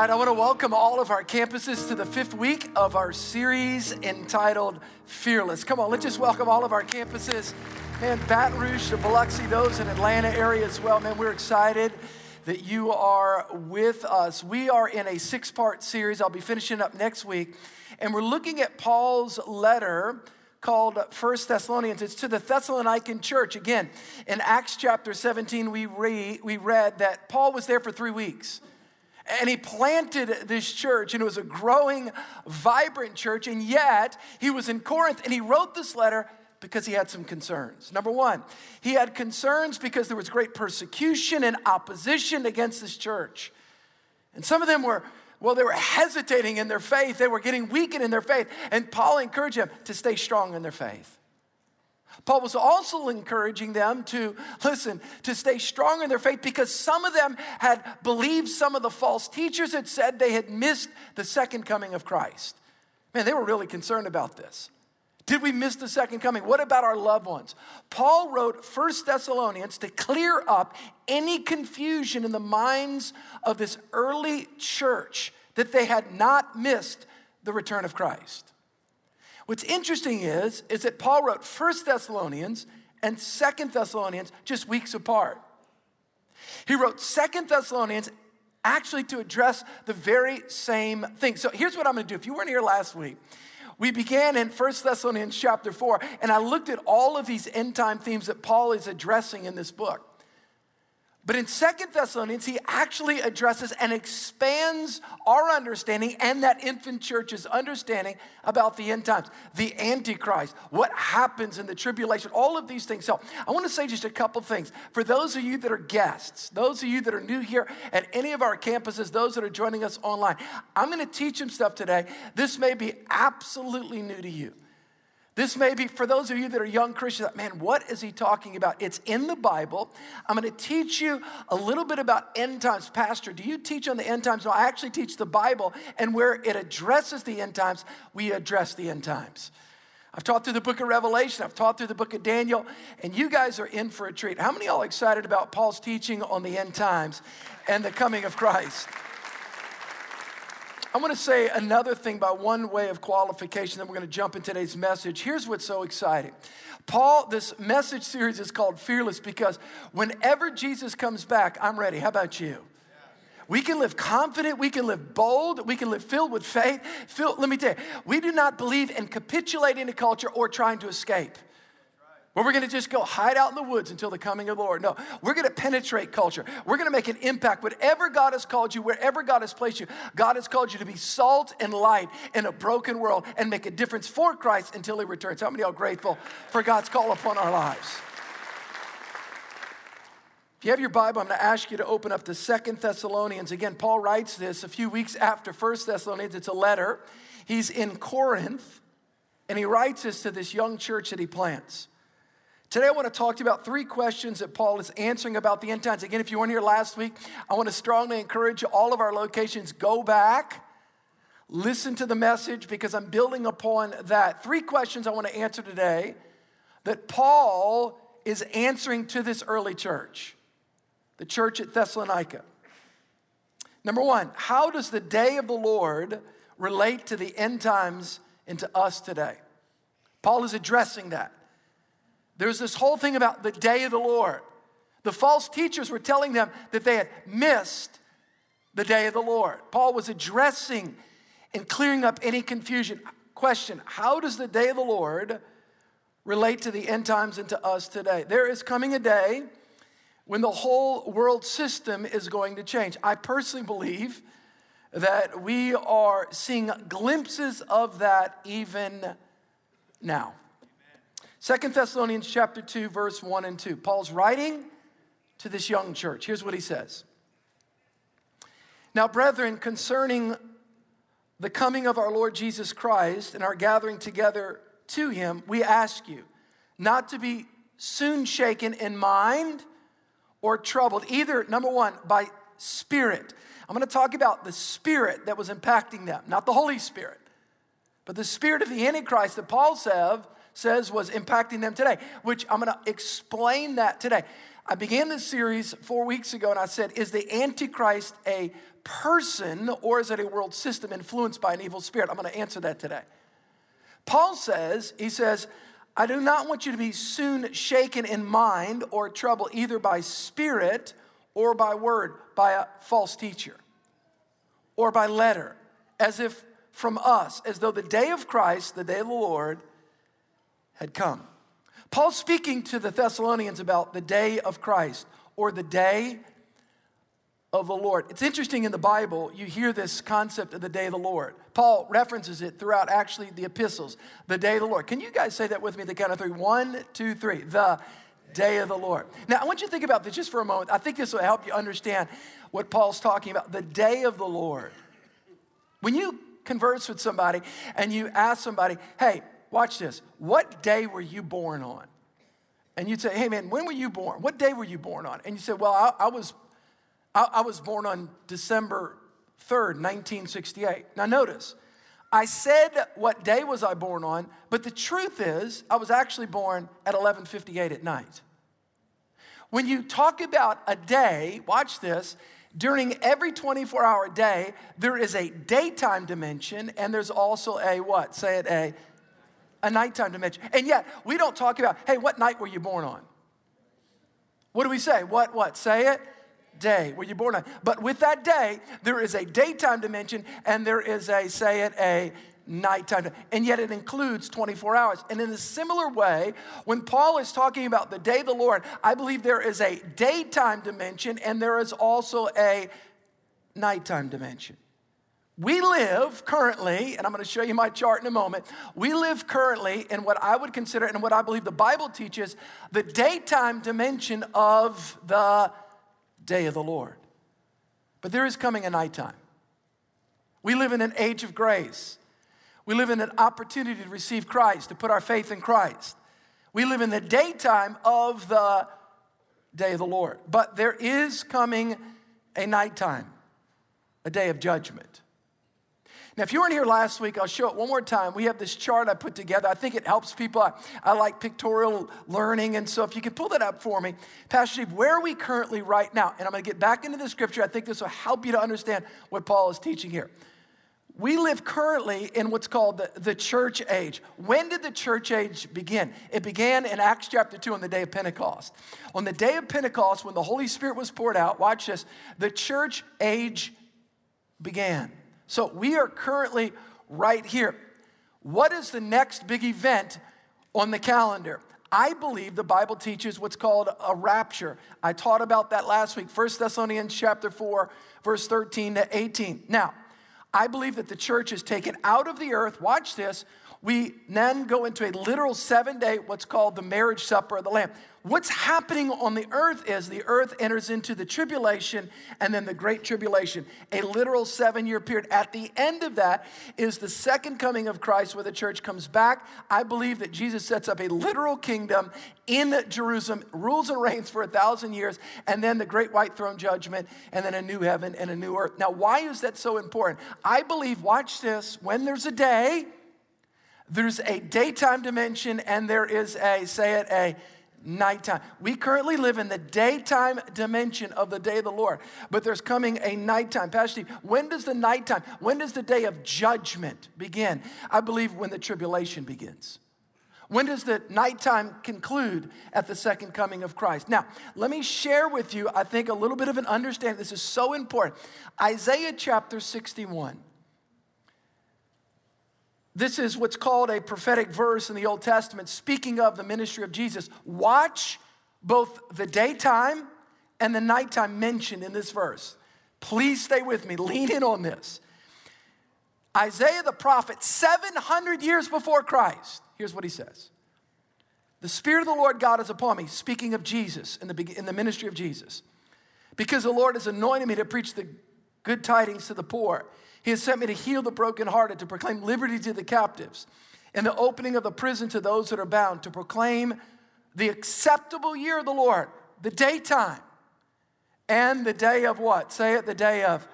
right, I want to welcome all of our campuses to the fifth week of our series entitled Fearless. Come on, let's just welcome all of our campuses. Man, Baton Rouge to Biloxi, those in Atlanta area as well. Man, we're excited that you are with us. We are in a six part series. I'll be finishing up next week. And we're looking at Paul's letter called First Thessalonians. It's to the Thessalonican church. Again, in Acts chapter 17, we, we read that Paul was there for three weeks. And he planted this church, and it was a growing, vibrant church. And yet, he was in Corinth, and he wrote this letter because he had some concerns. Number one, he had concerns because there was great persecution and opposition against this church. And some of them were, well, they were hesitating in their faith, they were getting weakened in their faith. And Paul encouraged them to stay strong in their faith. Paul was also encouraging them to, listen, to stay strong in their faith because some of them had believed some of the false teachers had said they had missed the second coming of Christ. Man, they were really concerned about this. Did we miss the second coming? What about our loved ones? Paul wrote First Thessalonians to clear up any confusion in the minds of this early church that they had not missed the return of Christ. What's interesting is, is that Paul wrote First Thessalonians and Second Thessalonians just weeks apart. He wrote Second Thessalonians actually to address the very same thing. So here's what I'm going to do. If you weren't here last week, we began in First Thessalonians chapter 4, and I looked at all of these end time themes that Paul is addressing in this book. But in Second Thessalonians, he actually addresses and expands our understanding and that infant church's understanding about the end times, the Antichrist, what happens in the tribulation, all of these things. So I want to say just a couple things. For those of you that are guests, those of you that are new here at any of our campuses, those that are joining us online, I'm going to teach them stuff today. This may be absolutely new to you. This may be for those of you that are young Christians, man, what is he talking about? It's in the Bible. I'm going to teach you a little bit about end times. Pastor, do you teach on the end times? No, I actually teach the Bible, and where it addresses the end times, we address the end times. I've taught through the book of Revelation, I've taught through the book of Daniel, and you guys are in for a treat. How many y'all excited about Paul's teaching on the end times and the coming of Christ? I want to say another thing by one way of qualification, then we're going to jump in today's message. Here's what's so exciting. Paul, this message series is called Fearless because whenever Jesus comes back, I'm ready. How about you? We can live confident, we can live bold, we can live filled with faith. Filled, let me tell you, we do not believe in capitulating to culture or trying to escape. Well, we're going to just go hide out in the woods until the coming of the Lord. No, we're going to penetrate culture. We're going to make an impact. Whatever God has called you, wherever God has placed you, God has called you to be salt and light in a broken world and make a difference for Christ until He returns. How many are grateful for God's call upon our lives? If you have your Bible, I'm going to ask you to open up to Second Thessalonians. Again, Paul writes this a few weeks after First Thessalonians. It's a letter. He's in Corinth, and he writes this to this young church that he plants. Today, I want to talk to you about three questions that Paul is answering about the end times. Again, if you weren't here last week, I want to strongly encourage all of our locations go back, listen to the message because I'm building upon that. Three questions I want to answer today that Paul is answering to this early church, the church at Thessalonica. Number one, how does the day of the Lord relate to the end times and to us today? Paul is addressing that. There's this whole thing about the day of the Lord. The false teachers were telling them that they had missed the day of the Lord. Paul was addressing and clearing up any confusion. Question How does the day of the Lord relate to the end times and to us today? There is coming a day when the whole world system is going to change. I personally believe that we are seeing glimpses of that even now. Second Thessalonians chapter 2 verse 1 and 2. Paul's writing to this young church. Here's what he says. Now, brethren, concerning the coming of our Lord Jesus Christ and our gathering together to him, we ask you not to be soon shaken in mind or troubled, either, number one, by spirit. I'm going to talk about the spirit that was impacting them, not the Holy Spirit, but the spirit of the Antichrist that Paul said says was impacting them today, which I'm going to explain that today. I began this series four weeks ago and I said, Is the Antichrist a person or is it a world system influenced by an evil spirit? I'm going to answer that today. Paul says, he says, I do not want you to be soon shaken in mind or troubled either by spirit or by word, by a false teacher, or by letter, as if from us, as though the day of Christ, the day of the Lord, had come. Paul's speaking to the Thessalonians about the day of Christ or the day of the Lord. It's interesting in the Bible, you hear this concept of the day of the Lord. Paul references it throughout actually the epistles, the day of the Lord. Can you guys say that with me the count of three? One, two, three. The day of the Lord. Now, I want you to think about this just for a moment. I think this will help you understand what Paul's talking about the day of the Lord. When you converse with somebody and you ask somebody, hey, watch this, what day were you born on? And you'd say, hey man, when were you born? What day were you born on? And you say, well, I, I was I, I was born on December 3rd, 1968. Now, notice, I said what day was I born on, but the truth is, I was actually born at 11:58 at night. When you talk about a day, watch this, during every 24-hour day, there is a daytime dimension and there's also a what? Say it a a nighttime dimension. And yet, we don't talk about, "Hey, what night were you born on?" What do we say? What what? Say it day were you born on. But with that day, there is a daytime dimension and there is a, say it, a nighttime. And yet it includes 24 hours. And in a similar way, when Paul is talking about the day of the Lord, I believe there is a daytime dimension and there is also a nighttime dimension. We live currently, and I'm going to show you my chart in a moment. We live currently in what I would consider, and what I believe the Bible teaches, the daytime dimension of the day of the Lord. But there is coming a nighttime. We live in an age of grace. We live in an opportunity to receive Christ, to put our faith in Christ. We live in the daytime of the day of the Lord. But there is coming a nighttime, a day of judgment. Now, if you weren't here last week, I'll show it one more time. We have this chart I put together. I think it helps people. I, I like pictorial learning. And so, if you could pull that up for me, Pastor Steve, where are we currently right now? And I'm going to get back into the scripture. I think this will help you to understand what Paul is teaching here. We live currently in what's called the, the church age. When did the church age begin? It began in Acts chapter 2 on the day of Pentecost. On the day of Pentecost, when the Holy Spirit was poured out, watch this, the church age began. So we are currently right here. What is the next big event on the calendar? I believe the Bible teaches what's called a rapture. I taught about that last week, 1 Thessalonians chapter 4, verse 13 to 18. Now, I believe that the church is taken out of the earth. Watch this. We then go into a literal seven day, what's called the marriage supper of the Lamb. What's happening on the earth is the earth enters into the tribulation and then the great tribulation, a literal seven year period. At the end of that is the second coming of Christ where the church comes back. I believe that Jesus sets up a literal kingdom in Jerusalem, rules and reigns for a thousand years, and then the great white throne judgment, and then a new heaven and a new earth. Now, why is that so important? I believe, watch this, when there's a day, there's a daytime dimension and there is a, say it, a nighttime. We currently live in the daytime dimension of the day of the Lord, but there's coming a nighttime. Pastor Steve, when does the nighttime, when does the day of judgment begin? I believe when the tribulation begins. When does the nighttime conclude at the second coming of Christ? Now, let me share with you, I think, a little bit of an understanding. This is so important. Isaiah chapter 61. This is what's called a prophetic verse in the Old Testament, speaking of the ministry of Jesus. Watch both the daytime and the nighttime mentioned in this verse. Please stay with me, lean in on this. Isaiah the prophet, 700 years before Christ, here's what he says The Spirit of the Lord God is upon me, speaking of Jesus in the, in the ministry of Jesus, because the Lord has anointed me to preach the good tidings to the poor. He has sent me to heal the brokenhearted, to proclaim liberty to the captives, and the opening of the prison to those that are bound, to proclaim the acceptable year of the Lord, the daytime, and the day of what? Say it, the day of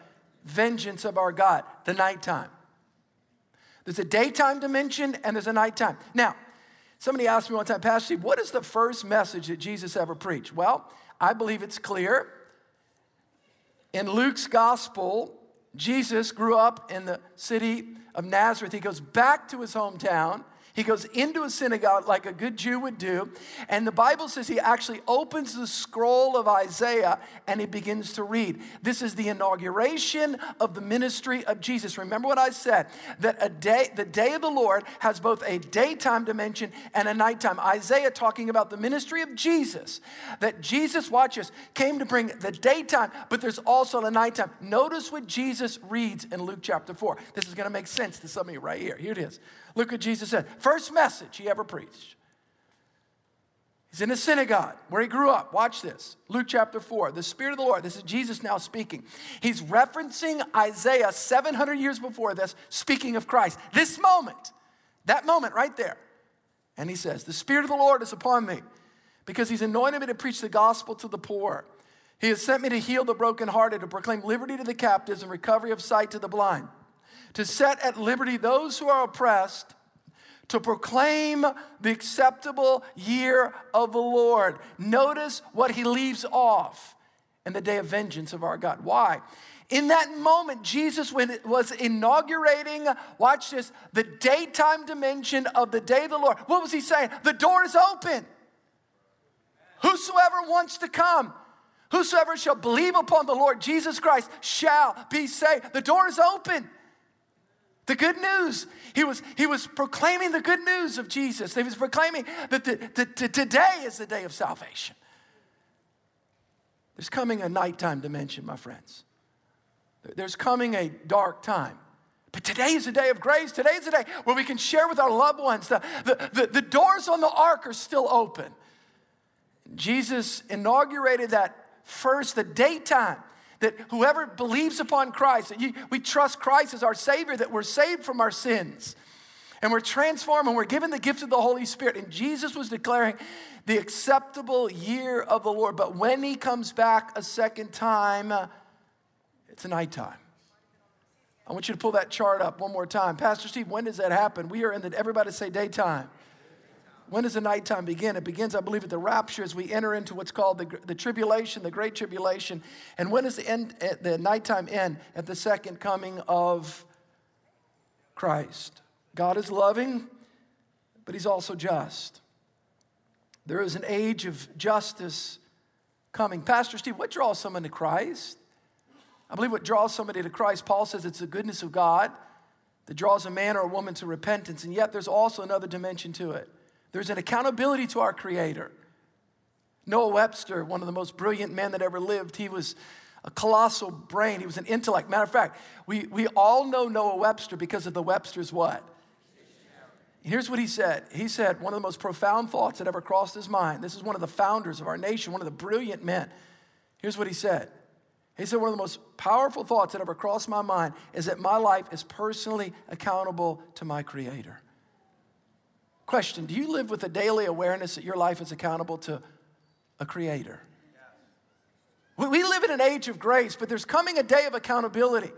vengeance of our God, the nighttime. There's a daytime dimension and there's a nighttime. Now, somebody asked me one time, Pastor Steve, what is the first message that Jesus ever preached? Well, I believe it's clear. In Luke's gospel, Jesus grew up in the city of Nazareth. He goes back to his hometown. He goes into a synagogue like a good Jew would do. And the Bible says he actually opens the scroll of Isaiah and he begins to read. This is the inauguration of the ministry of Jesus. Remember what I said that a day, the day of the Lord has both a daytime dimension and a nighttime. Isaiah talking about the ministry of Jesus, that Jesus, watch us, came to bring the daytime, but there's also a nighttime. Notice what Jesus reads in Luke chapter 4. This is going to make sense to some of you right here. Here it is. Look what Jesus said. First message he ever preached. He's in the synagogue where he grew up. Watch this. Luke chapter 4. The Spirit of the Lord. This is Jesus now speaking. He's referencing Isaiah 700 years before this, speaking of Christ. This moment, that moment right there. And he says, The Spirit of the Lord is upon me because he's anointed me to preach the gospel to the poor. He has sent me to heal the brokenhearted, to proclaim liberty to the captives and recovery of sight to the blind to set at liberty those who are oppressed, to proclaim the acceptable year of the Lord. Notice what he leaves off in the day of vengeance of our God. Why? In that moment, Jesus was inaugurating, watch this, the daytime dimension of the day of the Lord. What was he saying? The door is open. Whosoever wants to come, whosoever shall believe upon the Lord Jesus Christ shall be saved. The door is open. The good news. He was, he was proclaiming the good news of Jesus. He was proclaiming that the, the, the, today is the day of salvation. There's coming a nighttime dimension, my friends. There's coming a dark time. But today is a day of grace. Today is a day where we can share with our loved ones. The, the, the, the doors on the ark are still open. Jesus inaugurated that first, the daytime that whoever believes upon Christ, that you, we trust Christ as our Savior, that we're saved from our sins. And we're transformed and we're given the gift of the Holy Spirit. And Jesus was declaring the acceptable year of the Lord. But when he comes back a second time, it's nighttime. I want you to pull that chart up one more time. Pastor Steve, when does that happen? We are in the, everybody say daytime. When does the nighttime begin? It begins, I believe, at the rapture as we enter into what's called the, the tribulation, the great tribulation. And when does the, end, eh, the nighttime end? At the second coming of Christ. God is loving, but He's also just. There is an age of justice coming. Pastor Steve, what draws someone to Christ? I believe what draws somebody to Christ, Paul says it's the goodness of God that draws a man or a woman to repentance, and yet there's also another dimension to it. There's an accountability to our Creator. Noah Webster, one of the most brilliant men that ever lived, he was a colossal brain. He was an intellect. Matter of fact, we, we all know Noah Webster because of the Webster's what? Here's what he said. He said one of the most profound thoughts that ever crossed his mind. This is one of the founders of our nation, one of the brilliant men. Here's what he said. He said, One of the most powerful thoughts that ever crossed my mind is that my life is personally accountable to my Creator. Question Do you live with a daily awareness that your life is accountable to a creator? We live in an age of grace, but there's coming a day of accountability.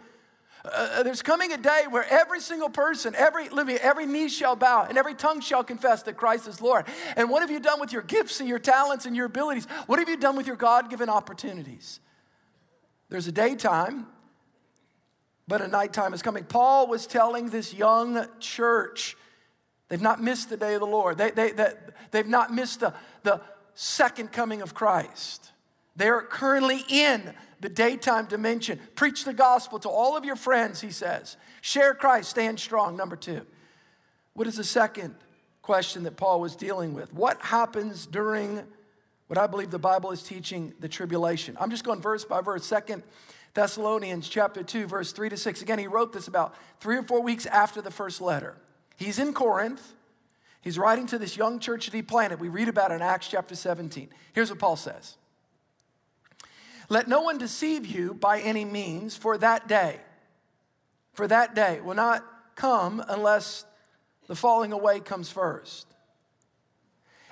Uh, uh, there's coming a day where every single person, every every knee shall bow and every tongue shall confess that Christ is Lord. And what have you done with your gifts and your talents and your abilities? What have you done with your God given opportunities? There's a daytime, but a nighttime is coming. Paul was telling this young church They've not missed the day of the Lord. They, they, they, they've not missed the, the second coming of Christ. They're currently in the daytime dimension. Preach the gospel to all of your friends, he says. Share Christ, stand strong. Number two. What is the second question that Paul was dealing with? What happens during what I believe the Bible is teaching the tribulation? I'm just going verse by verse. Second Thessalonians chapter 2, verse 3 to 6. Again, he wrote this about three or four weeks after the first letter. He's in Corinth. He's writing to this young church that he planted. We read about it in Acts chapter 17. Here's what Paul says Let no one deceive you by any means, for that day, for that day will not come unless the falling away comes first.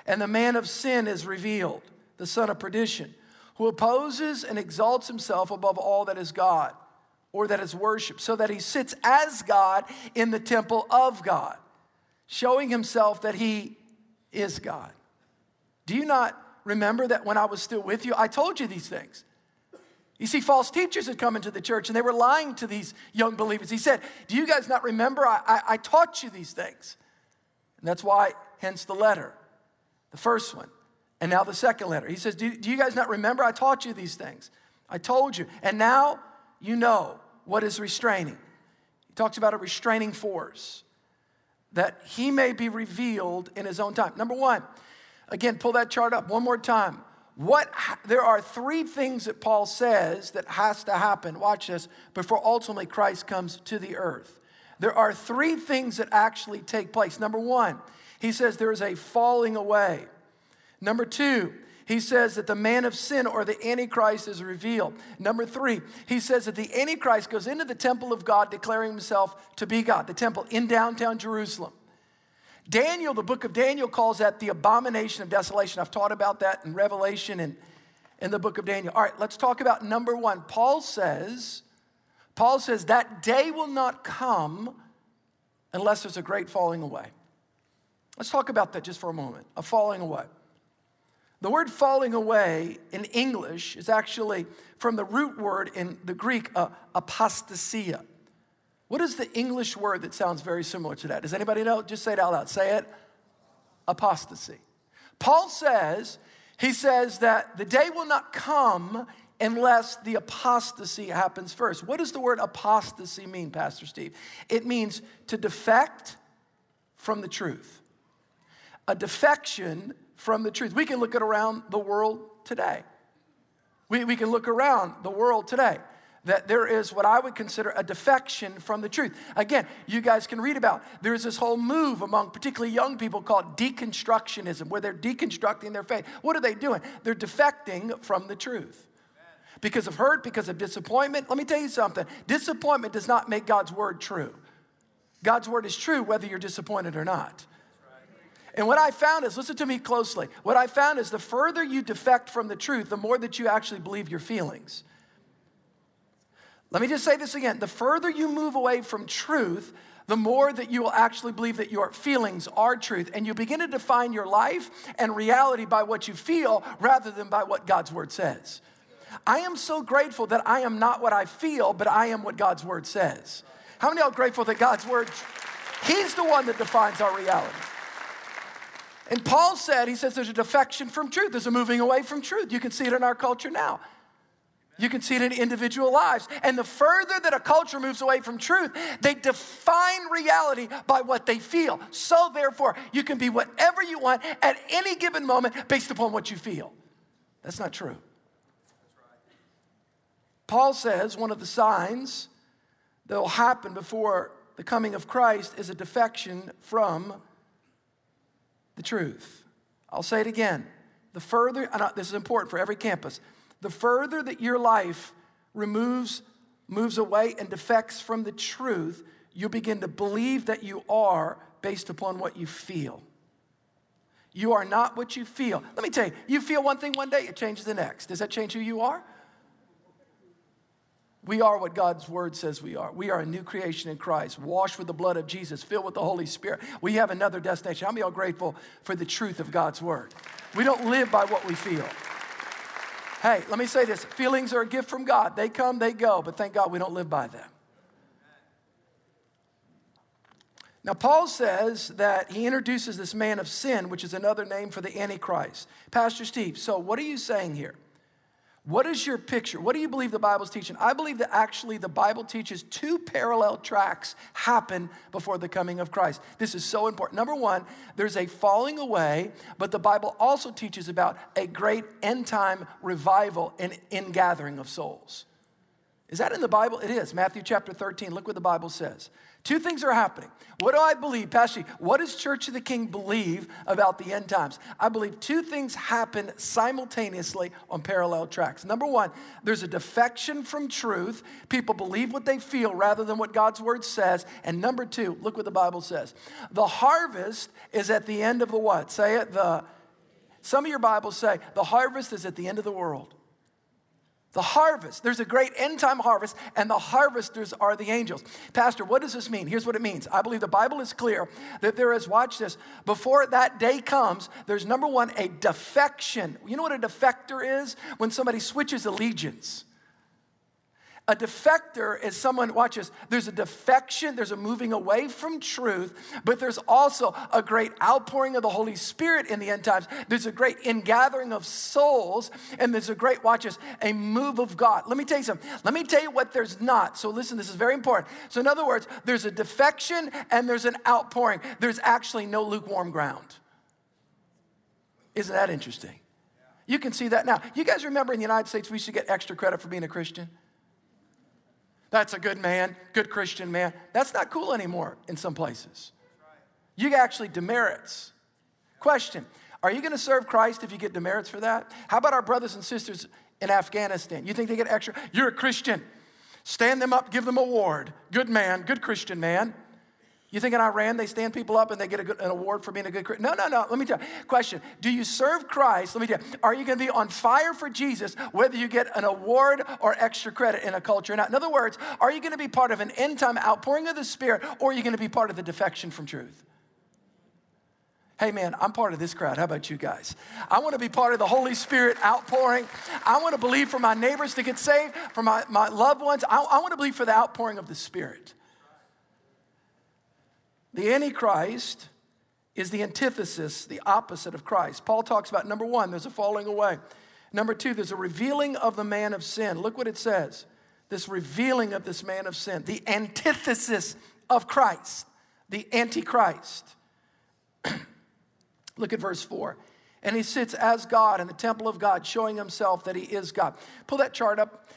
And the man of sin is revealed, the son of perdition, who opposes and exalts himself above all that is God or that is worship, so that he sits as God in the temple of God, showing himself that he is God. Do you not remember that when I was still with you, I told you these things? You see, false teachers had come into the church and they were lying to these young believers. He said, Do you guys not remember? I, I, I taught you these things. And that's why, hence the letter, the first one. And now the second letter. He says, do, do you guys not remember? I taught you these things. I told you. And now you know what is restraining. He talks about a restraining force that he may be revealed in his own time. Number one, again, pull that chart up one more time. What there are three things that Paul says that has to happen. Watch this before ultimately Christ comes to the earth. There are three things that actually take place. Number one, he says there is a falling away. Number two, he says that the man of sin or the Antichrist is revealed. Number three, he says that the Antichrist goes into the temple of God declaring himself to be God, the temple in downtown Jerusalem. Daniel, the book of Daniel, calls that the abomination of desolation. I've taught about that in Revelation and in the book of Daniel. All right, let's talk about number one. Paul says, Paul says that day will not come unless there's a great falling away. Let's talk about that just for a moment a falling away. The word falling away in English is actually from the root word in the Greek, uh, apostasia. What is the English word that sounds very similar to that? Does anybody know? Just say it out loud. Say it. Apostasy. Paul says, he says that the day will not come unless the apostasy happens first. What does the word apostasy mean, Pastor Steve? It means to defect from the truth. A defection from the truth. We can look at around the world today. We, we can look around the world today that there is what I would consider a defection from the truth. Again, you guys can read about there's this whole move among particularly young people called deconstructionism, where they're deconstructing their faith. What are they doing? They're defecting from the truth. Because of hurt, because of disappointment. Let me tell you something disappointment does not make God's word true. God's word is true whether you're disappointed or not. And what I found is, listen to me closely. What I found is the further you defect from the truth, the more that you actually believe your feelings. Let me just say this again. The further you move away from truth, the more that you will actually believe that your feelings are truth. And you begin to define your life and reality by what you feel rather than by what God's word says. I am so grateful that I am not what I feel, but I am what God's word says. How many are grateful that God's word, He's the one that defines our reality? And Paul said, he says there's a defection from truth, there's a moving away from truth. You can see it in our culture now. You can see it in individual lives. And the further that a culture moves away from truth, they define reality by what they feel. So, therefore, you can be whatever you want at any given moment based upon what you feel. That's not true. Paul says one of the signs that will happen before the coming of Christ is a defection from the truth. I'll say it again. The further, this is important for every campus, the further that your life removes, moves away and defects from the truth, you begin to believe that you are based upon what you feel. You are not what you feel. Let me tell you, you feel one thing one day, it changes the next. Does that change who you are? We are what God's word says we are. We are a new creation in Christ, washed with the blood of Jesus, filled with the Holy Spirit. We have another destination. How many are grateful for the truth of God's word? We don't live by what we feel. Hey, let me say this feelings are a gift from God. They come, they go, but thank God we don't live by them. Now, Paul says that he introduces this man of sin, which is another name for the Antichrist. Pastor Steve, so what are you saying here? What is your picture? What do you believe the Bible's teaching? I believe that actually the Bible teaches two parallel tracks happen before the coming of Christ. This is so important. Number one, there's a falling away, but the Bible also teaches about a great end time revival and ingathering of souls. Is that in the Bible? It is. Matthew chapter 13. Look what the Bible says. Two things are happening. What do I believe, Pastor? What does Church of the King believe about the end times? I believe two things happen simultaneously on parallel tracks. Number one, there's a defection from truth. People believe what they feel rather than what God's word says. And number two, look what the Bible says. The harvest is at the end of the what? Say it, the some of your Bibles say the harvest is at the end of the world. The harvest. There's a great end time harvest, and the harvesters are the angels. Pastor, what does this mean? Here's what it means. I believe the Bible is clear that there is, watch this, before that day comes, there's number one, a defection. You know what a defector is? When somebody switches allegiance. A defector is someone, watch this, there's a defection, there's a moving away from truth, but there's also a great outpouring of the Holy Spirit in the end times. There's a great ingathering of souls, and there's a great, watch this, a move of God. Let me tell you something. Let me tell you what there's not. So listen, this is very important. So, in other words, there's a defection and there's an outpouring. There's actually no lukewarm ground. Isn't that interesting? You can see that now. You guys remember in the United States, we should get extra credit for being a Christian? That's a good man, good Christian man. That's not cool anymore in some places. You actually demerits. Question Are you going to serve Christ if you get demerits for that? How about our brothers and sisters in Afghanistan? You think they get extra? You're a Christian. Stand them up, give them a award. Good man, good Christian man. You think in Iran they stand people up and they get good, an award for being a good Christian? No, no, no. Let me tell you. Question Do you serve Christ? Let me tell you. Are you going to be on fire for Jesus whether you get an award or extra credit in a culture or not? In other words, are you going to be part of an end time outpouring of the Spirit or are you going to be part of the defection from truth? Hey man, I'm part of this crowd. How about you guys? I want to be part of the Holy Spirit outpouring. I want to believe for my neighbors to get saved, for my, my loved ones. I, I want to believe for the outpouring of the Spirit. The Antichrist is the antithesis, the opposite of Christ. Paul talks about number one, there's a falling away. Number two, there's a revealing of the man of sin. Look what it says this revealing of this man of sin, the antithesis of Christ, the Antichrist. Look at verse 4. And he sits as God in the temple of God, showing himself that he is God. Pull that chart up.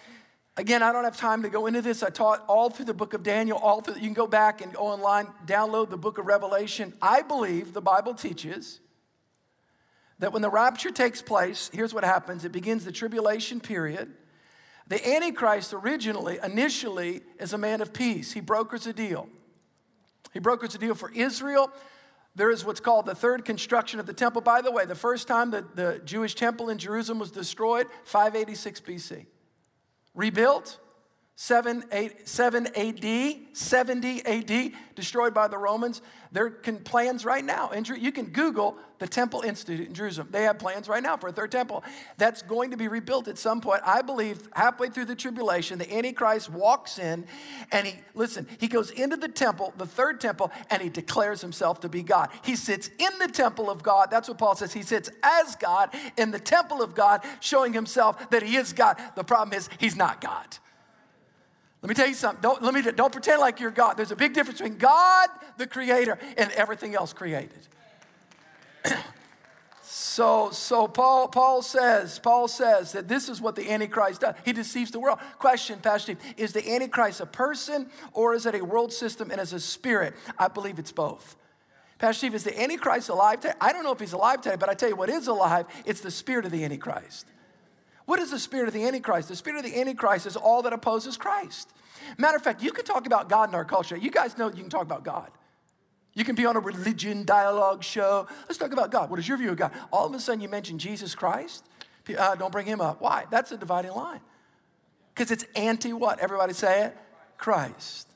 Again, I don't have time to go into this. I taught all through the book of Daniel, all through, you can go back and go online, download the book of Revelation. I believe the Bible teaches that when the rapture takes place, here's what happens it begins the tribulation period. The Antichrist originally, initially, is a man of peace. He brokers a deal. He brokers a deal for Israel. There is what's called the third construction of the temple. By the way, the first time that the Jewish temple in Jerusalem was destroyed, 586 BC rebuilt. 7, 8, 7 AD, 70 AD, destroyed by the Romans. There are plans right now. You can Google the Temple Institute in Jerusalem. They have plans right now for a third temple. That's going to be rebuilt at some point. I believe halfway through the tribulation, the Antichrist walks in and he, listen, he goes into the temple, the third temple, and he declares himself to be God. He sits in the temple of God. That's what Paul says. He sits as God in the temple of God, showing himself that he is God. The problem is, he's not God. Let me tell you something. Don't, let me, don't pretend like you're God. There's a big difference between God, the creator, and everything else created. so, so Paul, Paul says, Paul says that this is what the Antichrist does. He deceives the world. Question, Pastor Steve, is the Antichrist a person or is it a world system and is a spirit? I believe it's both. Pastor Steve, is the Antichrist alive today? I don't know if he's alive today, but I tell you what is alive, it's the spirit of the Antichrist. What is the spirit of the Antichrist? The spirit of the Antichrist is all that opposes Christ. Matter of fact, you can talk about God in our culture. You guys know you can talk about God. You can be on a religion dialogue show. Let's talk about God. What is your view of God? All of a sudden, you mention Jesus Christ. Uh, don't bring him up. Why? That's a dividing line. Because it's anti what? Everybody say it? Christ.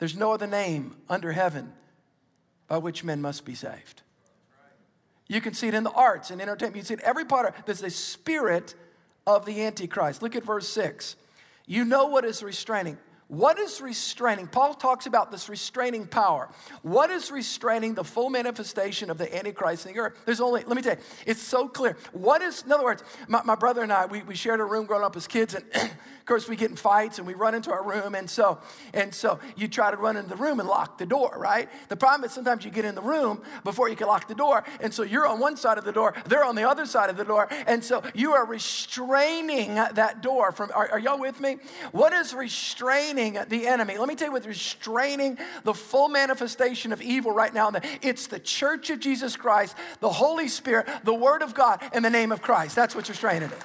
There's no other name under heaven by which men must be saved. You can see it in the arts and entertainment. You see it every part of there's a spirit of the Antichrist. Look at verse 6. You know what is restraining. What is restraining? Paul talks about this restraining power. What is restraining the full manifestation of the Antichrist in the earth? There's only, let me tell you, it's so clear. What is, in other words, my, my brother and I, we, we shared a room growing up as kids, and of course we get in fights and we run into our room, and so, and so you try to run into the room and lock the door, right? The problem is sometimes you get in the room before you can lock the door, and so you're on one side of the door, they're on the other side of the door, and so you are restraining that door from, are, are y'all with me? What is restraining? the enemy. Let me tell you what's restraining the full manifestation of evil right now. It's the church of Jesus Christ, the Holy Spirit, the Word of God, and the name of Christ. That's what's restraining it.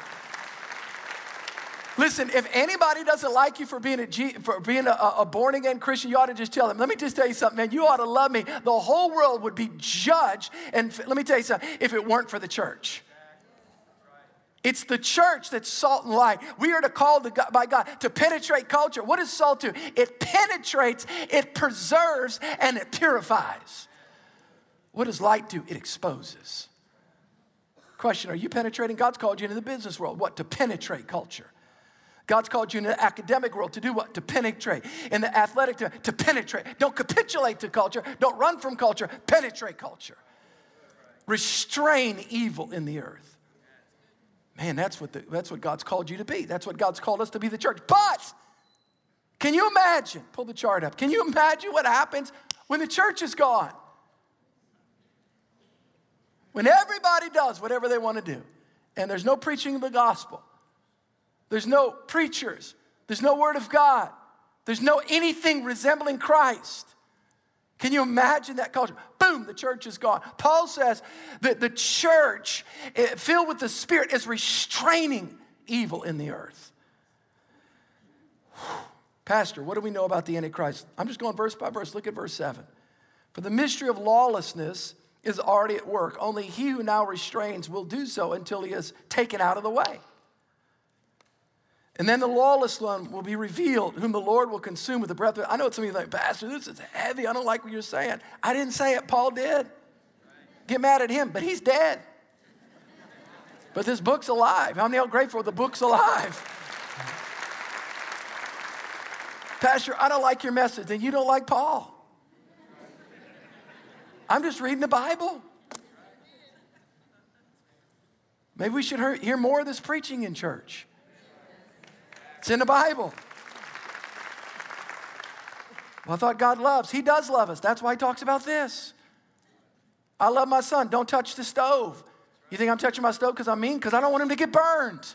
Listen, if anybody doesn't like you for being for being a, a born again Christian, you ought to just tell them. Let me just tell you something, man. You ought to love me. The whole world would be judged. And let me tell you something. If it weren't for the church. It's the church that's salt and light. We are to call to God, by God to penetrate culture. What does salt do? It penetrates, it preserves, and it purifies. What does light do? It exposes. Question Are you penetrating? God's called you into the business world. What? To penetrate culture. God's called you in the academic world to do what? To penetrate. In the athletic, to, to penetrate. Don't capitulate to culture. Don't run from culture. Penetrate culture. Restrain evil in the earth. Man, that's what, the, that's what God's called you to be. That's what God's called us to be the church. But can you imagine? Pull the chart up. Can you imagine what happens when the church is gone? When everybody does whatever they want to do, and there's no preaching of the gospel, there's no preachers, there's no word of God, there's no anything resembling Christ. Can you imagine that culture? Boom, the church is gone. Paul says that the church, eh, filled with the Spirit, is restraining evil in the earth. Pastor, what do we know about the Antichrist? I'm just going verse by verse. Look at verse 7. For the mystery of lawlessness is already at work. Only he who now restrains will do so until he is taken out of the way. And then the lawless one will be revealed, whom the Lord will consume with the breath of. I know some of you think, Pastor, this is heavy. I don't like what you're saying. I didn't say it. Paul did. Get mad at him, but he's dead. But this book's alive. How many are grateful the book's alive? Pastor, I don't like your message, and you don't like Paul. I'm just reading the Bible. Maybe we should hear more of this preaching in church. It's in the Bible. Well, I thought God loves. He does love us. That's why He talks about this. I love my son. Don't touch the stove. You think I'm touching my stove because I'm mean? Because I don't want him to get burned.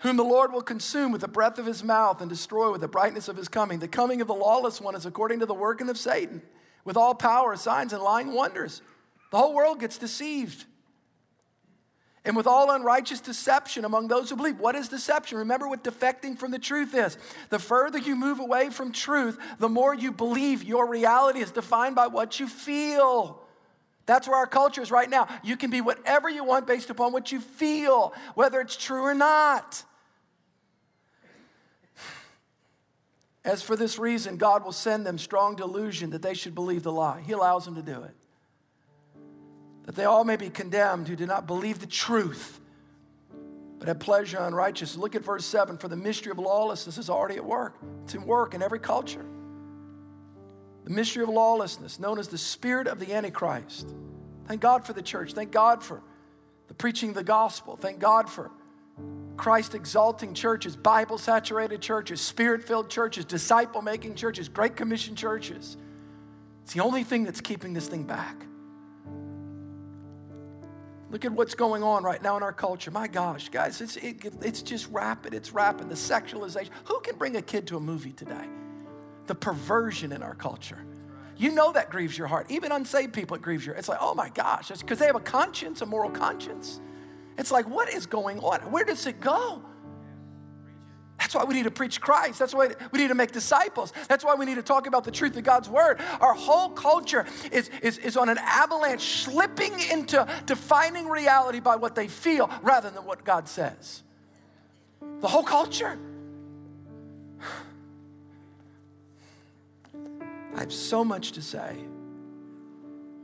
whom the Lord will consume with the breath of his mouth and destroy with the brightness of his coming. The coming of the lawless one is according to the working of Satan, with all power, signs, and lying wonders. The whole world gets deceived. And with all unrighteous deception among those who believe. What is deception? Remember what defecting from the truth is. The further you move away from truth, the more you believe your reality is defined by what you feel. That's where our culture is right now. You can be whatever you want based upon what you feel, whether it's true or not. As for this reason, God will send them strong delusion that they should believe the lie. He allows them to do it. That they all may be condemned who do not believe the truth, but have pleasure in unrighteousness. Look at verse 7 for the mystery of lawlessness is already at work. It's in work in every culture. The mystery of lawlessness, known as the spirit of the Antichrist. Thank God for the church. Thank God for the preaching of the gospel. Thank God for Christ exalting churches, Bible saturated churches, spirit filled churches, disciple making churches, Great Commission churches. It's the only thing that's keeping this thing back. Look at what's going on right now in our culture. My gosh, guys, it's, it, it's just rapid. It's rapid. The sexualization. Who can bring a kid to a movie today? The perversion in our culture. You know that grieves your heart. Even unsaved people, it grieves your It's like, oh my gosh, because they have a conscience, a moral conscience. It's like, what is going on? Where does it go? That's why we need to preach Christ. That's why we need to make disciples. That's why we need to talk about the truth of God's word. Our whole culture is, is, is on an avalanche, slipping into defining reality by what they feel rather than what God says. The whole culture. I have so much to say.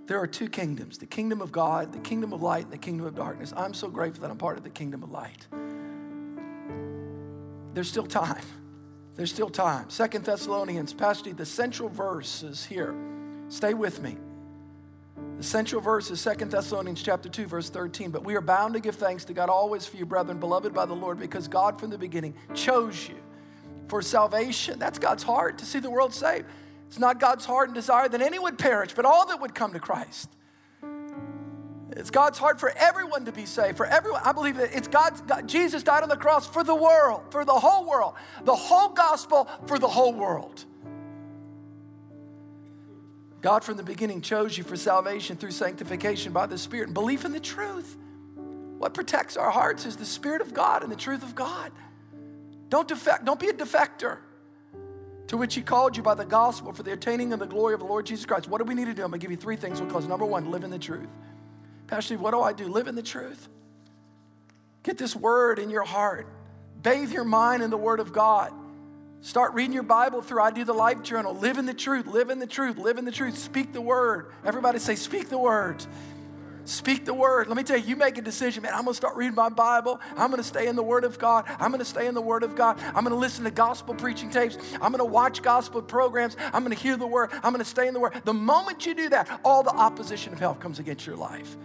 There are two kingdoms the kingdom of God, the kingdom of light, and the kingdom of darkness. I'm so grateful that I'm part of the kingdom of light. There's still time. There's still time. Second Thessalonians, Pastor, the central verse is here. Stay with me. The central verse is Second Thessalonians chapter 2, verse 13. But we are bound to give thanks to God always for you, brethren, beloved by the Lord, because God from the beginning chose you for salvation. That's God's heart to see the world saved. It's not God's heart and desire that any would perish, but all that would come to Christ. It's God's heart for everyone to be saved, for everyone. I believe that it's God's, God, Jesus died on the cross for the world, for the whole world, the whole gospel for the whole world. God from the beginning chose you for salvation through sanctification by the Spirit and belief in the truth. What protects our hearts is the Spirit of God and the truth of God. Don't defect, don't be a defector to which he called you by the gospel for the attaining of the glory of the Lord Jesus Christ. What do we need to do? I'm going to give you three things because number one, live in the truth. Pastor, what do I do? Live in the truth. Get this word in your heart. Bathe your mind in the word of God. Start reading your Bible through I Do the Life Journal. Live in the truth, live in the truth, live in the truth. Speak the word. Everybody say, Speak the word. Speak the word. Let me tell you, you make a decision, man. I'm going to start reading my Bible. I'm going to stay in the Word of God. I'm going to stay in the Word of God. I'm going to listen to gospel preaching tapes. I'm going to watch gospel programs. I'm going to hear the Word. I'm going to stay in the Word. The moment you do that, all the opposition of hell comes against your life.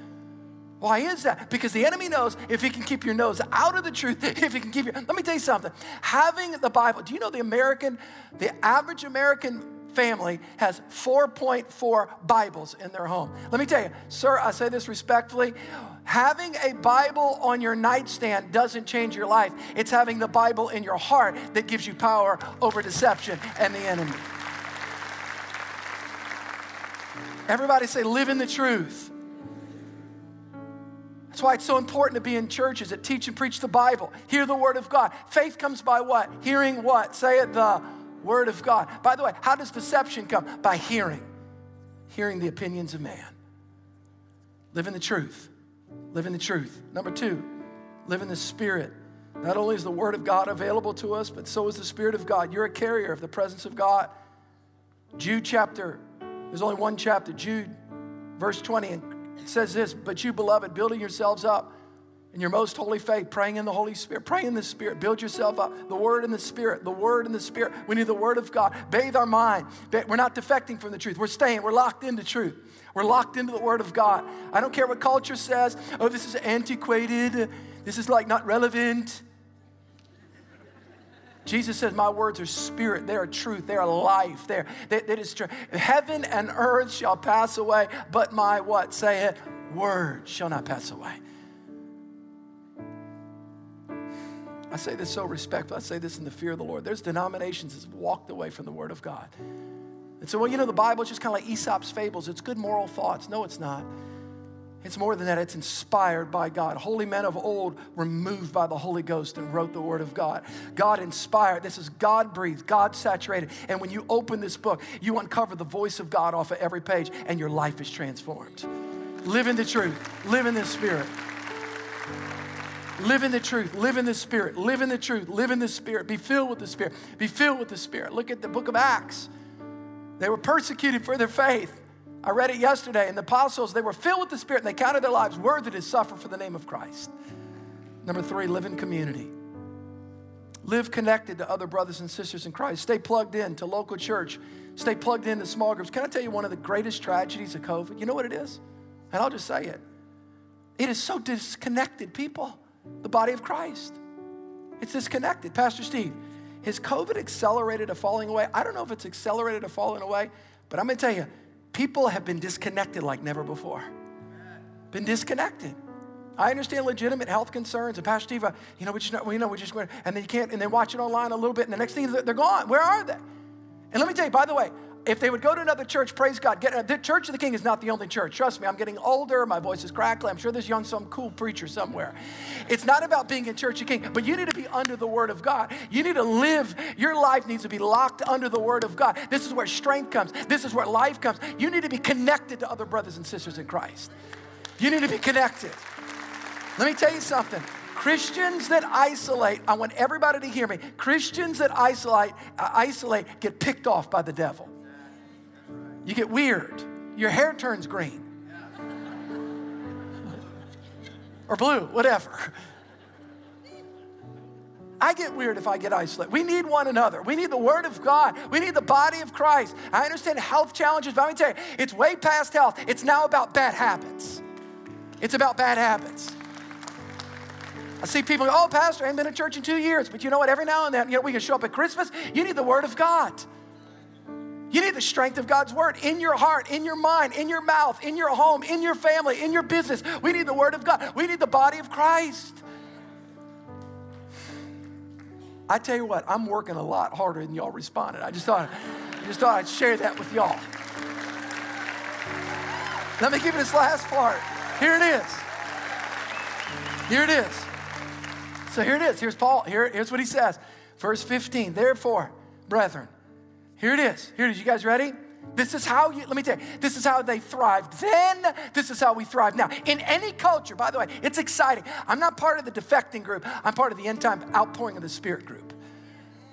Why is that? Because the enemy knows if he can keep your nose out of the truth, if he can keep your. Let me tell you something. Having the Bible, do you know the American, the average American family has 4.4 Bibles in their home. Let me tell you, sir, I say this respectfully. Having a Bible on your nightstand doesn't change your life. It's having the Bible in your heart that gives you power over deception and the enemy. Everybody say, live in the truth. That's why it's so important to be in churches that teach and preach the Bible, hear the Word of God. Faith comes by what? Hearing what? Say it, the Word of God. By the way, how does deception come? By hearing, hearing the opinions of man. Live in the truth. Live in the truth. Number two, live in the Spirit. Not only is the Word of God available to us, but so is the Spirit of God. You're a carrier of the presence of God. Jude chapter, there's only one chapter, Jude, verse 20, and it says this But you, beloved, building yourselves up in your most holy faith, praying in the Holy Spirit, pray in the Spirit, build yourself up. The Word in the Spirit, the Word in the Spirit. We need the Word of God. Bathe our mind. We're not defecting from the truth. We're staying. We're locked into truth. We're locked into the Word of God. I don't care what culture says. Oh, this is antiquated. This is like not relevant. Jesus says, My words are spirit, they are truth, they are life. They're, that, that is true. Heaven and earth shall pass away, but my what? Say it, word shall not pass away. I say this so respectful. I say this in the fear of the Lord. There's denominations that's walked away from the Word of God. And so, well, you know, the Bible is just kind of like Aesop's fables. It's good moral thoughts. No, it's not. It's more than that, it's inspired by God. Holy men of old were moved by the Holy Ghost and wrote the Word of God. God inspired. This is God breathed, God saturated. And when you open this book, you uncover the voice of God off of every page, and your life is transformed. Live in the truth, live in the Spirit. Live in the truth, live in the Spirit, live in the truth, live in the Spirit. Be filled with the Spirit, be filled with the Spirit. Look at the book of Acts. They were persecuted for their faith. I read it yesterday, and the apostles, they were filled with the Spirit and they counted their lives worthy to suffer for the name of Christ. Number three, live in community. Live connected to other brothers and sisters in Christ. Stay plugged in to local church. Stay plugged in to small groups. Can I tell you one of the greatest tragedies of COVID? You know what it is? And I'll just say it. It is so disconnected people, the body of Christ. It's disconnected. Pastor Steve, has COVID accelerated a falling away? I don't know if it's accelerated a falling away, but I'm going to tell you, people have been disconnected like never before. Been disconnected. I understand legitimate health concerns, and Pastor Steve, uh, you know, we just, you know, we just, and then you can't, and they watch it online a little bit, and the next thing they're gone. Where are they? And let me tell you, by the way, if they would go to another church, praise God. Get, uh, the Church of the King is not the only church. Trust me, I'm getting older. My voice is crackly. I'm sure there's young, some cool preacher somewhere. It's not about being in Church of the King, but you need to be under the Word of God. You need to live, your life needs to be locked under the Word of God. This is where strength comes, this is where life comes. You need to be connected to other brothers and sisters in Christ. You need to be connected. Let me tell you something. Christians that isolate, I want everybody to hear me. Christians that isolate, uh, isolate get picked off by the devil. You get weird. Your hair turns green. or blue, whatever. I get weird if I get isolated. We need one another. We need the Word of God. We need the body of Christ. I understand health challenges, but let me tell you, it's way past health. It's now about bad habits. It's about bad habits. I see people go, oh, Pastor, I haven't been to church in two years. But you know what? Every now and then, you know, we can show up at Christmas. You need the Word of God. You need the strength of God's word in your heart, in your mind, in your mouth, in your home, in your family, in your business. We need the word of God. We need the body of Christ. I tell you what, I'm working a lot harder than y'all responded. I just thought, I just thought I'd share that with y'all. Let me give you this last part. Here it is. Here it is. So here it is. Here's Paul. Here, here's what he says. Verse 15. Therefore, brethren, here it is. Here it is. You guys ready? This is how you, let me tell you, this is how they thrived then. This is how we thrive now. In any culture, by the way, it's exciting. I'm not part of the defecting group, I'm part of the end time outpouring of the Spirit group.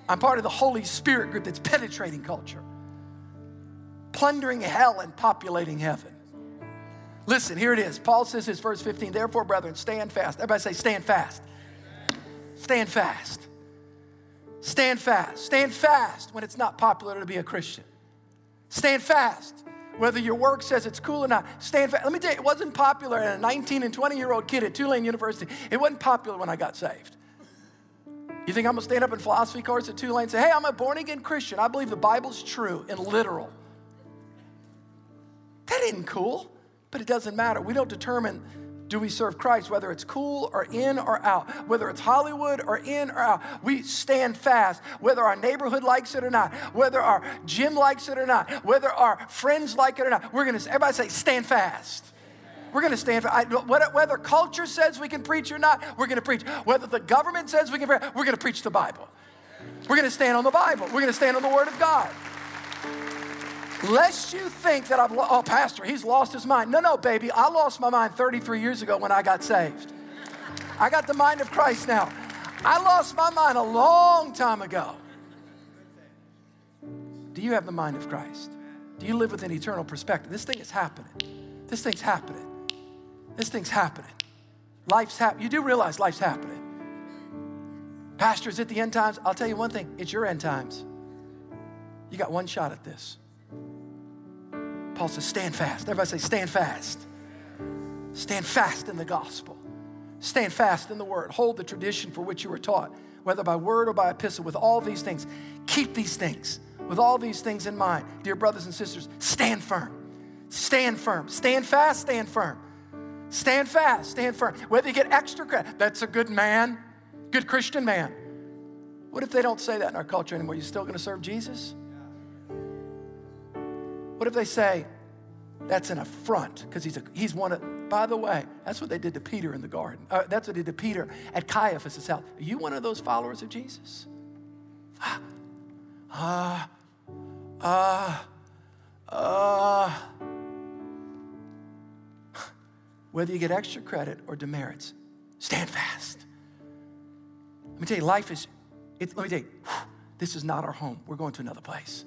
I'm part of the Holy Spirit group that's penetrating culture, plundering hell and populating heaven. Listen, here it is. Paul says this, verse 15, therefore, brethren, stand fast. Everybody say, stand fast. Stand fast. Stand fast. Stand fast when it's not popular to be a Christian. Stand fast. Whether your work says it's cool or not, stand fast. Let me tell you, it wasn't popular in a 19 and 20 year old kid at Tulane University. It wasn't popular when I got saved. You think I'm gonna stand up in philosophy course at Tulane and say, hey, I'm a born again Christian. I believe the Bible's true and literal. That isn't cool, but it doesn't matter. We don't determine do we serve Christ, whether it's cool or in or out, whether it's Hollywood or in or out. We stand fast, whether our neighborhood likes it or not, whether our gym likes it or not, whether our friends like it or not. We're gonna, everybody say, stand fast. We're going to stand for I, whether culture says we can preach or not. We're going to preach. Whether the government says we can, we're going to preach the Bible. We're going to stand on the Bible. We're going to stand on the Word of God. Lest you think that I've, oh, Pastor, he's lost his mind. No, no, baby, I lost my mind 33 years ago when I got saved. I got the mind of Christ now. I lost my mind a long time ago. Do you have the mind of Christ? Do you live with an eternal perspective? This thing is happening. This thing's happening. This thing's happening. Life's happening. You do realize life's happening. Pastors, at the end times, I'll tell you one thing it's your end times. You got one shot at this. Paul says, stand fast. Everybody say, stand fast. Stand fast in the gospel. Stand fast in the word. Hold the tradition for which you were taught, whether by word or by epistle, with all these things. Keep these things, with all these things in mind. Dear brothers and sisters, stand firm. Stand firm. Stand fast, stand firm. Stand fast, stand firm. Whether you get extra credit, that's a good man, good Christian man. What if they don't say that in our culture anymore? You still to serve Jesus? What if they say, that's an affront because he's, he's one of, by the way, that's what they did to Peter in the garden. Uh, that's what they did to Peter at Caiaphas' house. Are you one of those followers of Jesus? Ah, ah, ah, ah. Whether you get extra credit or demerits, stand fast. Let me tell you, life is, it, let me tell you, this is not our home. We're going to another place.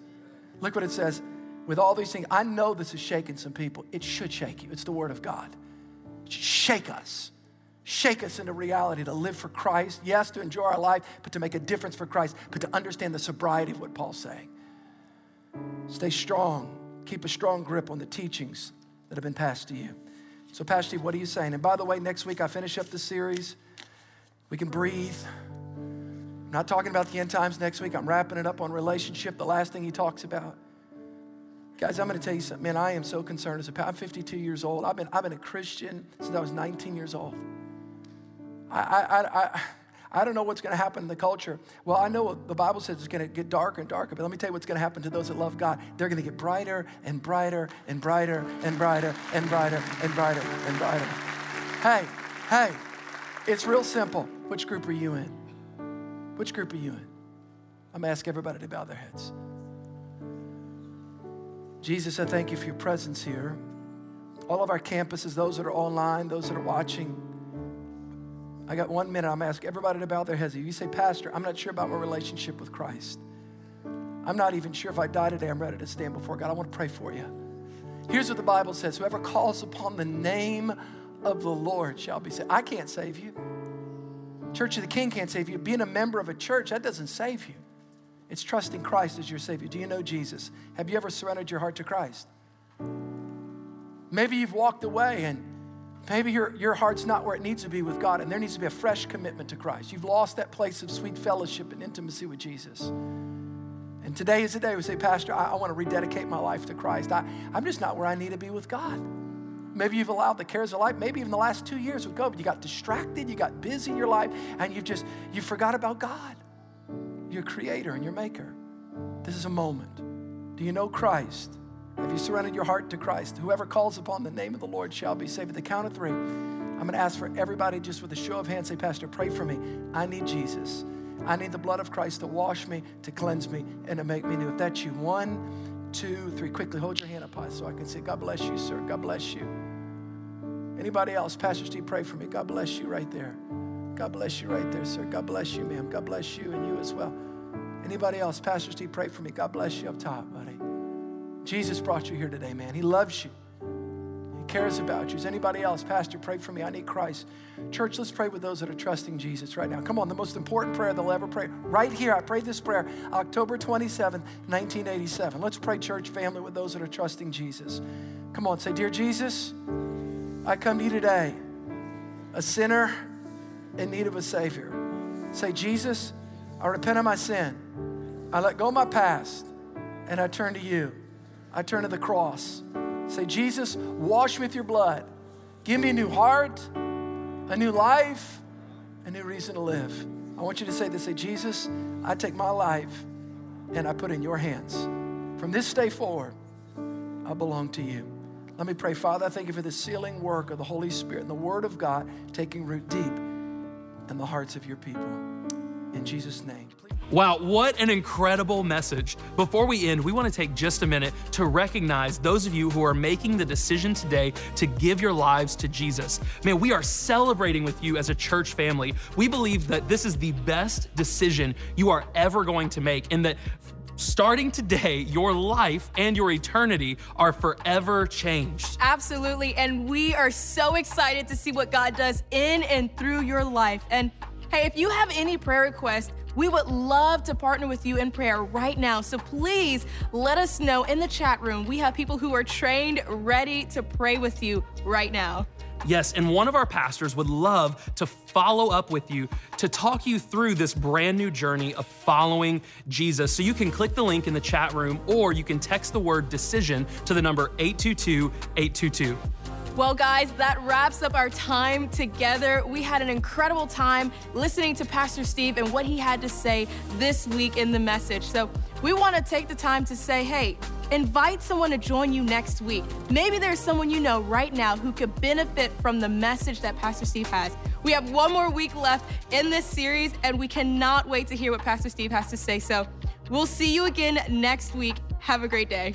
Look what it says with all these things, I know this is shaking some people. It should shake you. It's the Word of God. Shake us. Shake us into reality to live for Christ. Yes, to enjoy our life, but to make a difference for Christ, but to understand the sobriety of what Paul's saying. Stay strong. Keep a strong grip on the teachings that have been passed to you. So, Pastor Steve, what are you saying? And by the way, next week I finish up the series. We can breathe. I'm not talking about the end times next week. I'm wrapping it up on relationship, the last thing he talks about. Guys, I'm going to tell you something. Man, I am so concerned as a pastor. I'm 52 years old. I've been, I've been a Christian since I was 19 years old. I, I, I, I don't know what's going to happen in the culture. Well, I know the Bible says it's going to get darker and darker, but let me tell you what's going to happen to those that love God. They're going to get brighter and brighter and brighter and brighter and brighter and brighter and brighter. Hey, hey, it's real simple. Which group are you in? Which group are you in? I'm going to ask everybody to bow their heads. Jesus, I thank you for your presence here. All of our campuses, those that are online, those that are watching. I got one minute. I'm going to ask everybody to bow their heads. If you say, Pastor, I'm not sure about my relationship with Christ. I'm not even sure if I die today, I'm ready to stand before God. I want to pray for you. Here's what the Bible says Whoever calls upon the name of the Lord shall be saved. I can't save you. Church of the King can't save you. Being a member of a church, that doesn't save you. It's trusting Christ as your Savior. Do you know Jesus? Have you ever surrendered your heart to Christ? Maybe you've walked away and maybe your, your heart's not where it needs to be with God, and there needs to be a fresh commitment to Christ. You've lost that place of sweet fellowship and intimacy with Jesus. And today is the day we say, Pastor, I, I want to rededicate my life to Christ. I, I'm just not where I need to be with God. Maybe you've allowed the cares of life, maybe even the last two years with COVID, you got distracted, you got busy in your life, and you've just, you forgot about God your creator and your maker. This is a moment. Do you know Christ? Have you surrendered your heart to Christ? Whoever calls upon the name of the Lord shall be saved. At the count of three, I'm going to ask for everybody just with a show of hands, say, Pastor, pray for me. I need Jesus. I need the blood of Christ to wash me, to cleanse me, and to make me new. If that's you, one, two, three, quickly hold your hand up high so I can say, God bless you, sir. God bless you. Anybody else? Pastor Steve, pray for me. God bless you right there. God bless you right there, sir. God bless you, ma'am. God bless you and you as well. Anybody else? Pastor Steve, pray for me. God bless you up top, buddy. Jesus brought you here today, man. He loves you. He cares about you. Is anybody else? Pastor, pray for me. I need Christ. Church, let's pray with those that are trusting Jesus right now. Come on, the most important prayer they'll ever pray. Right here, I prayed this prayer October 27, 1987. Let's pray, church family, with those that are trusting Jesus. Come on, say, Dear Jesus, I come to you today, a sinner in need of a Savior. Say, Jesus, I repent of my sin. I let go of my past and I turn to you. I turn to the cross. Say, Jesus, wash me with your blood. Give me a new heart, a new life, a new reason to live. I want you to say this say, Jesus, I take my life and I put in your hands. From this day forward, I belong to you. Let me pray, Father. I thank you for the sealing work of the Holy Spirit and the Word of God taking root deep in the hearts of your people. In Jesus' name. Wow, what an incredible message. Before we end, we want to take just a minute to recognize those of you who are making the decision today to give your lives to Jesus. Man, we are celebrating with you as a church family. We believe that this is the best decision you are ever going to make, and that starting today, your life and your eternity are forever changed. Absolutely. And we are so excited to see what God does in and through your life. And hey, if you have any prayer requests, we would love to partner with you in prayer right now. So please let us know in the chat room. We have people who are trained, ready to pray with you right now. Yes, and one of our pastors would love to follow up with you to talk you through this brand new journey of following Jesus. So you can click the link in the chat room or you can text the word decision to the number 822 822. Well, guys, that wraps up our time together. We had an incredible time listening to Pastor Steve and what he had to say this week in the message. So, we want to take the time to say, hey, invite someone to join you next week. Maybe there's someone you know right now who could benefit from the message that Pastor Steve has. We have one more week left in this series, and we cannot wait to hear what Pastor Steve has to say. So, we'll see you again next week. Have a great day.